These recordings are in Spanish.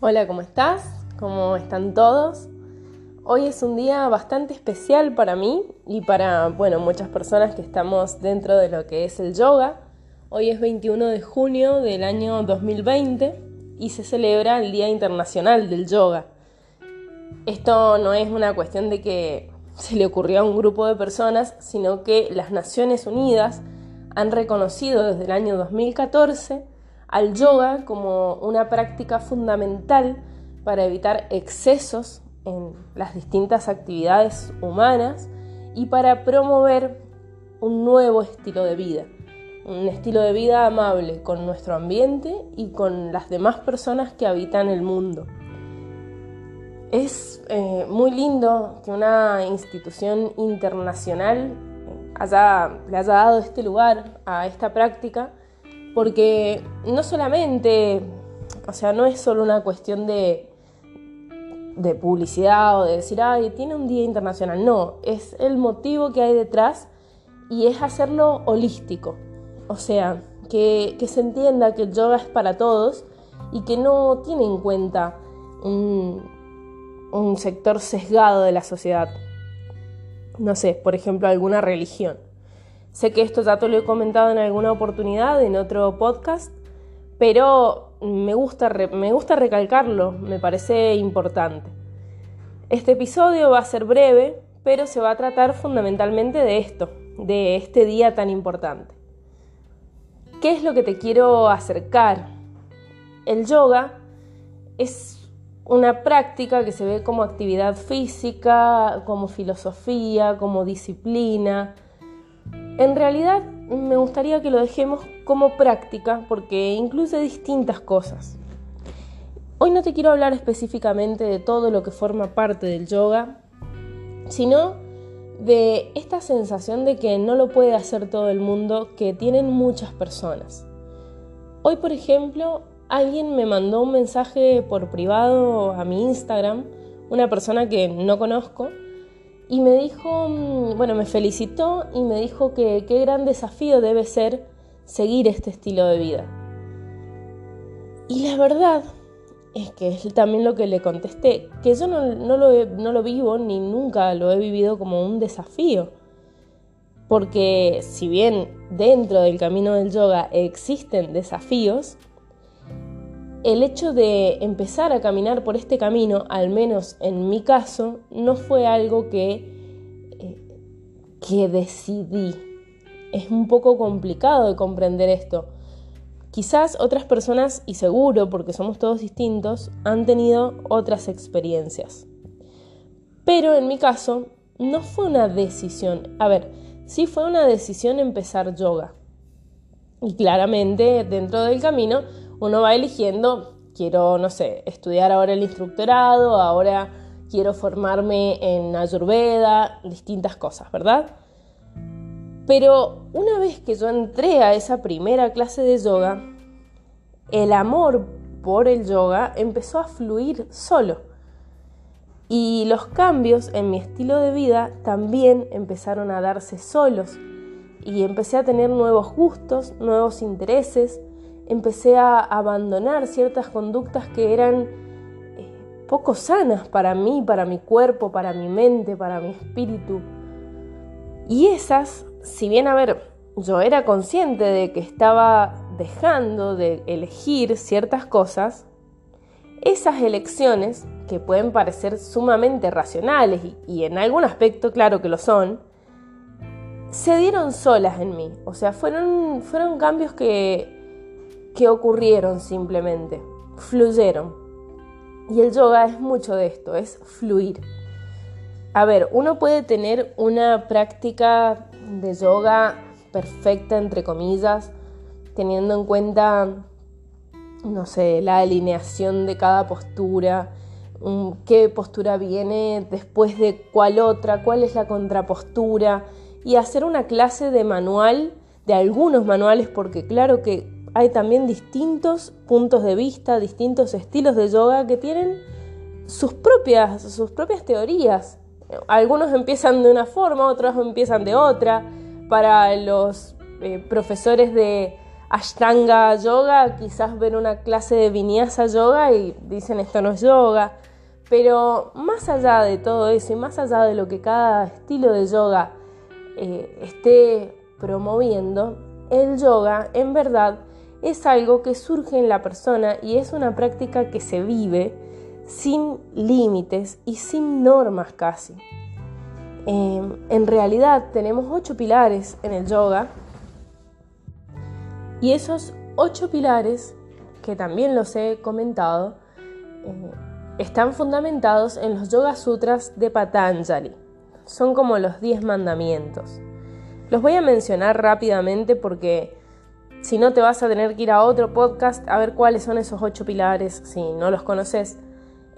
Hola, ¿cómo estás? ¿Cómo están todos? Hoy es un día bastante especial para mí y para, bueno, muchas personas que estamos dentro de lo que es el yoga. Hoy es 21 de junio del año 2020 y se celebra el Día Internacional del Yoga. Esto no es una cuestión de que se le ocurrió a un grupo de personas, sino que las Naciones Unidas han reconocido desde el año 2014 al yoga como una práctica fundamental para evitar excesos en las distintas actividades humanas y para promover un nuevo estilo de vida, un estilo de vida amable con nuestro ambiente y con las demás personas que habitan el mundo. Es eh, muy lindo que una institución internacional haya, le haya dado este lugar a esta práctica porque no solamente, o sea, no es solo una cuestión de, de publicidad o de decir, ay, tiene un día internacional, no, es el motivo que hay detrás y es hacerlo holístico, o sea, que, se entienda que el yoga es para todos y que no tiene en cuenta un, un sector sesgado de la sociedad. No sé, por ejemplo, alguna religión. Sé que esto ya te lo he comentado en alguna oportunidad, en otro podcast, pero me gusta, me gusta recalcarlo, me parece importante. Este episodio va a ser breve, pero se va a tratar fundamentalmente de esto, de este día tan importante. ¿Qué es lo que te quiero acercar? El yoga es una práctica que se ve como actividad física, como filosofía, como disciplina, en realidad me gustaría que lo dejemos como práctica porque incluye distintas cosas. Hoy no te quiero hablar específicamente de todo lo que forma parte del yoga, sino de esta sensación de que no lo puede hacer todo el mundo que tienen muchas personas. Hoy, por ejemplo, alguien me mandó un mensaje por privado a mi Instagram, una persona que no conozco, y me dijo, mm, bueno, me felicitó y me dijo que qué gran desafío debe ser seguir este estilo de vida. Y la verdad es que es también lo que le contesté, que yo no, lo, no lo vivo ni nunca lo he vivido como un desafío. Porque si bien dentro del camino del yoga existen desafíos, el hecho de empezar a caminar por este camino, al menos en mi caso, no fue algo que, eh, que decidí. Es un poco complicado de comprender esto. Quizás otras personas, y seguro porque somos todos distintos, han tenido otras experiencias. Pero en mi caso, no fue una decisión. A ver, sí fue una decisión empezar yoga. Y claramente dentro del camino uno va eligiendo, quiero, no sé, estudiar ahora el instructorado, ahora quiero formarme en Ayurveda, distintas cosas, ¿verdad? Pero una vez que yo entré a esa primera clase de yoga, el amor por el yoga empezó a fluir solo. Y los cambios en mi estilo de vida también empezaron a darse solos. Y empecé a tener nuevos gustos, nuevos intereses, empecé a abandonar ciertas conductas que eran eh, poco sanas para mí, para mi cuerpo, para mi mente, para mi espíritu. Y esas, si bien, a ver, yo era consciente de que estaba dejando de elegir ciertas cosas, esas elecciones, que pueden parecer sumamente racionales y, y, en algún aspecto claro que lo son, se dieron solas en mí. O sea, fueron, fueron cambios que que ocurrieron simplemente, fluyeron. Y el yoga es mucho de esto, es fluir. A ver, uno puede tener una práctica de yoga perfecta, entre comillas, teniendo en cuenta, no sé, la alineación de cada postura, qué postura viene después de cuál otra, cuál es la contrapostura, y hacer una clase de manual, de algunos manuales, porque claro que hay también distintos puntos de vista, distintos estilos de yoga que tienen sus propias, sus propias teorías. Algunos empiezan de una forma, otros empiezan de otra. Para los eh, profesores de Ashtanga yoga, quizás ven una clase de vinyasa yoga y dicen esto no es yoga. Pero más allá de todo eso y más allá de lo que cada estilo de yoga eh, esté promoviendo, el yoga en verdad es algo que surge en la persona y es una práctica que se vive sin límites y sin normas casi. Em, en realidad tenemos ocho pilares en el yoga y esos ocho pilares, que también los he comentado, eh, están fundamentados en los Yoga Sutras de Patanjali. Son como los diez mandamientos. Los voy a mencionar rápidamente porque si no te vas a tener que ir a otro podcast a ver cuáles son esos ocho pilares si no los conoces.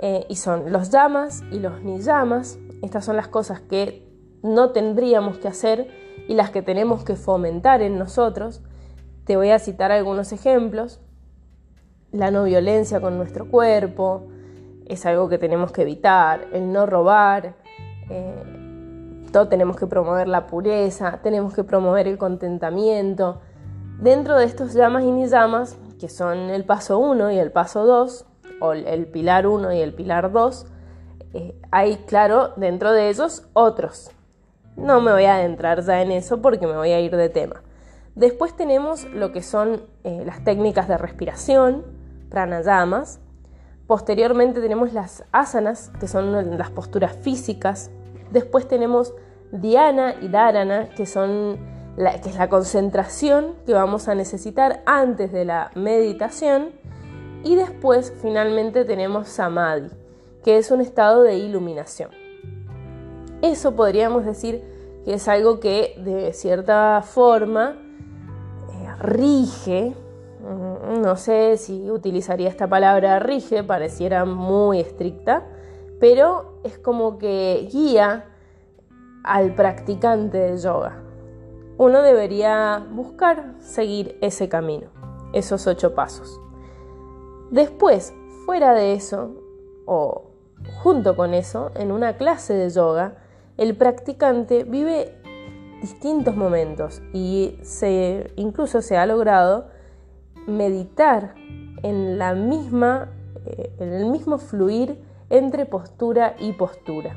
Eh, y son los llamas y los niyamas. Estas son las cosas que no tendríamos que hacer y las que tenemos que fomentar en nosotros. Te voy a citar algunos ejemplos. La no violencia con nuestro cuerpo es algo que tenemos que evitar. El no robar. Eh, todo tenemos que promover la pureza. Tenemos que promover el contentamiento. Dentro de estos llamas y niyamas, que son el paso 1 y el paso 2, o el pilar 1 y el pilar 2, eh, hay, claro, dentro de ellos otros. No me voy a adentrar ya en eso porque me voy a ir de tema. Después tenemos lo que son eh, las técnicas de respiración, pranayamas. Posteriormente tenemos las asanas, que son las posturas físicas. Después tenemos dhyana y dharana, que, son que es la concentración que vamos a necesitar antes de la meditación. Y después finalmente tenemos samadhi, que es un estado de iluminación. Eso podríamos decir que es algo que de cierta forma eh, rige, mm, no sé si utilizaría esta palabra rige, pareciera muy estricta, pero es como que guía al practicante de yoga. Uno debería buscar seguir ese camino, esos ocho pasos. Después, fuera de eso, o junto con eso, en una clase de yoga, el practicante vive distintos momentos y se, incluso se ha logrado meditar en, la misma, eh, en el mismo fluir entre postura y postura.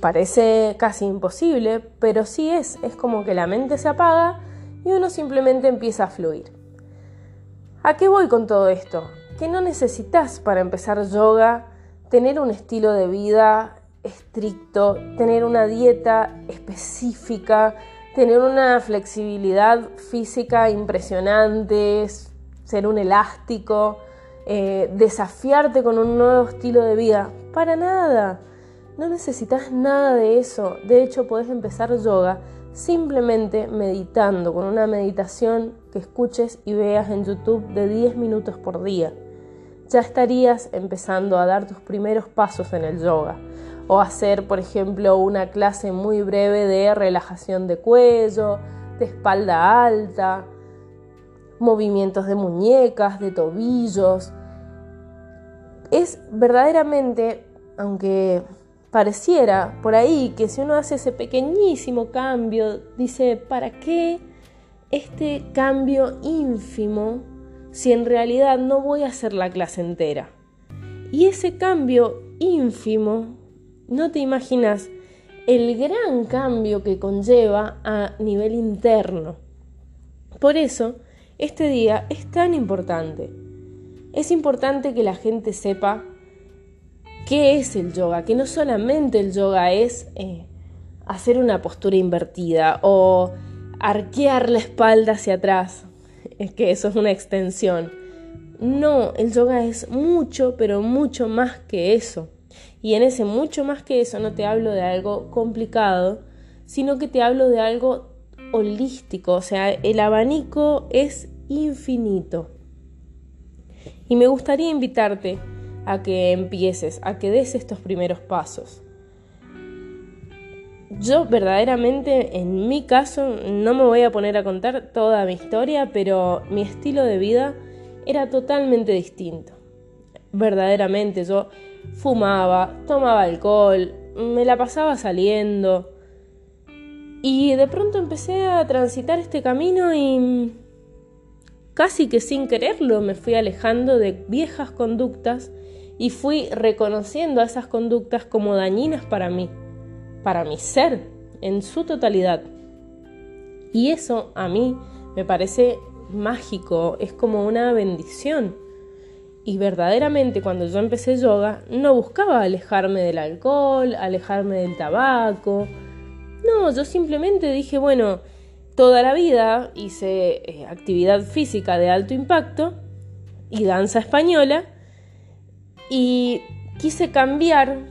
Parece casi imposible, pero sí es, es como que la mente se apaga y uno simplemente empieza a fluir. ¿A qué voy con todo esto? Que no necesitas para empezar yoga tener un estilo de vida estricto, tener una dieta específica, tener una flexibilidad física impresionante, ser un elástico, eh, desafiarte con un nuevo estilo de vida. Para nada. No necesitas nada de eso. De hecho, puedes empezar yoga simplemente meditando, con una meditación que escuches y veas en YouTube de 10 minutos por día. Ya estarías empezando a dar tus primeros pasos en el yoga o hacer, por ejemplo, una clase muy breve de relajación de cuello, de espalda alta, movimientos de muñecas, de tobillos. Es verdaderamente, aunque pareciera por ahí que si uno hace ese pequeñísimo cambio, dice, ¿para qué este cambio ínfimo si en realidad no voy a hacer la clase entera? Y ese cambio ínfimo no te imaginas el gran cambio que conlleva a nivel interno. Por eso, este día es tan importante. Es importante que la gente sepa qué es el yoga, que no solamente el yoga es eh, hacer una postura invertida o arquear la espalda hacia atrás, es que eso es una extensión. No, el yoga es mucho, pero mucho más que eso. Y en ese mucho más que eso no te hablo de algo complicado, sino que te hablo de algo holístico, o sea, el abanico es infinito. Y me gustaría invitarte a que empieces, a que des estos primeros pasos. Yo verdaderamente, en mi caso, no me voy a poner a contar toda mi historia, pero mi estilo de vida era totalmente distinto. Verdaderamente, yo fumaba, tomaba alcohol, me la pasaba saliendo. Y de pronto empecé a transitar este camino y casi que sin quererlo me fui alejando de viejas conductas y fui reconociendo a esas conductas como dañinas para mí, para mi ser en su totalidad. Y eso a mí me parece mágico, es como una bendición. Y verdaderamente cuando yo empecé yoga no buscaba alejarme del alcohol, alejarme del tabaco. No, yo simplemente dije, bueno, toda la vida hice eh, actividad física de alto impacto y danza española y quise cambiar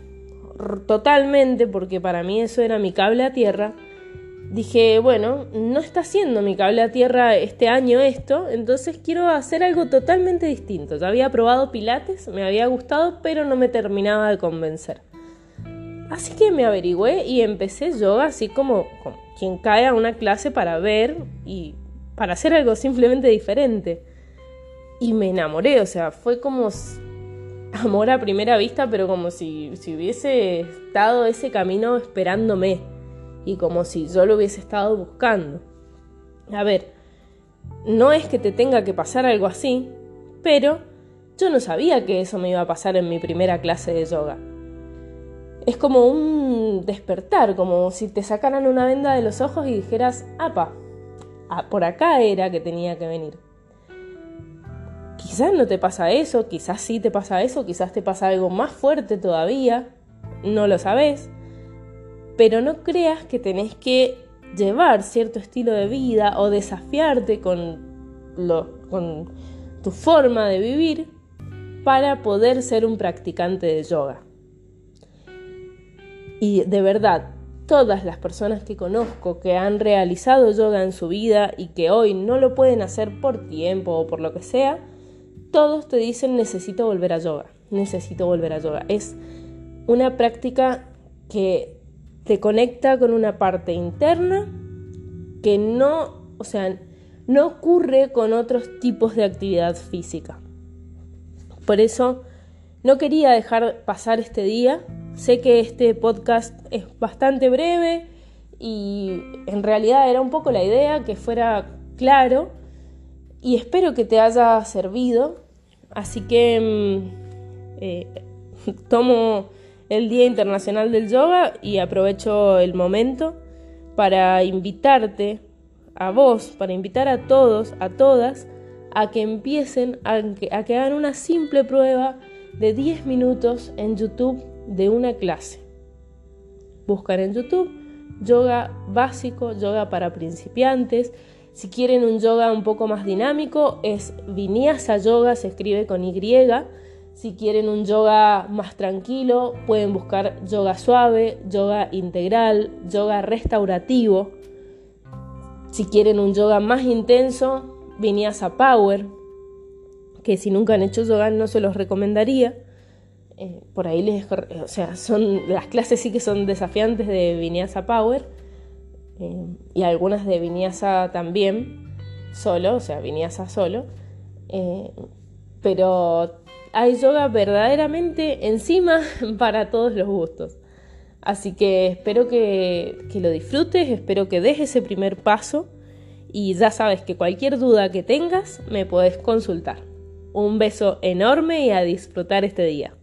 totalmente porque para mí eso era mi cable a tierra dije, bueno, no está haciendo mi cable a tierra este año esto, entonces quiero hacer algo totalmente distinto. Ya había probado pilates, me había gustado, pero no me terminaba de convencer. Así que me averigüé y empecé yoga así como, como quien cae a una clase para ver y para hacer algo simplemente diferente. Y me enamoré, o sea, fue como amor a primera vista, pero como si, si hubiese estado ese camino esperándome y como si yo lo hubiese estado buscando. A ver, no es que te tenga que pasar algo así, pero yo no sabía que eso me iba a pasar en mi primera clase de yoga. Es como un despertar, como si te sacaran una venda de los ojos y dijeras, apa, por acá era que tenía que venir. Quizás no te pasa eso, quizás sí te pasa eso, quizás te pasa algo más fuerte todavía, no lo sabes, pero no creas que tenés que llevar cierto estilo de vida o desafiarte con, con tu forma de vivir para poder ser un practicante de yoga. Y de verdad, todas las personas que conozco que han realizado yoga en su vida y que hoy no lo pueden hacer por tiempo o por lo que sea, todos te dicen necesito volver a yoga, necesito volver a yoga. Es una práctica que te conecta con una parte interna que no, o sea, no ocurre con otros tipos de actividad física. Por eso no quería dejar pasar este día. Sé que este podcast es bastante breve y en realidad era un poco la idea que fuera claro y espero que te haya servido. Así que mm, eh, tomo el Día Internacional del Yoga y aprovecho el momento para invitarte a vos, para invitar a todos, a todas, a que empiecen a que, a que hagan una simple prueba de 10 minutos en YouTube de una clase. Buscar en YouTube yoga básico, yoga para principiantes. Si quieren un yoga un poco más dinámico, es Vinyasa Yoga, se escribe con Y si quieren un yoga más tranquilo, pueden buscar yoga suave, yoga integral, yoga restaurativo. Si quieren un yoga más intenso, Vinyasa Power, que si nunca han hecho yoga no se los recomendaría. Eh, por ahí les, o sea, son las clases sí que son desafiantes de Vinyasa Power eh, y algunas de Vinyasa también solo, o sea, Vinyasa solo. Eh, pero hay yoga verdaderamente encima para todos los gustos. Así que espero que, que, lo disfrutes, espero que des ese primer paso y ya sabes que cualquier duda que tengas me puedes consultar. Un beso enorme y a disfrutar este día.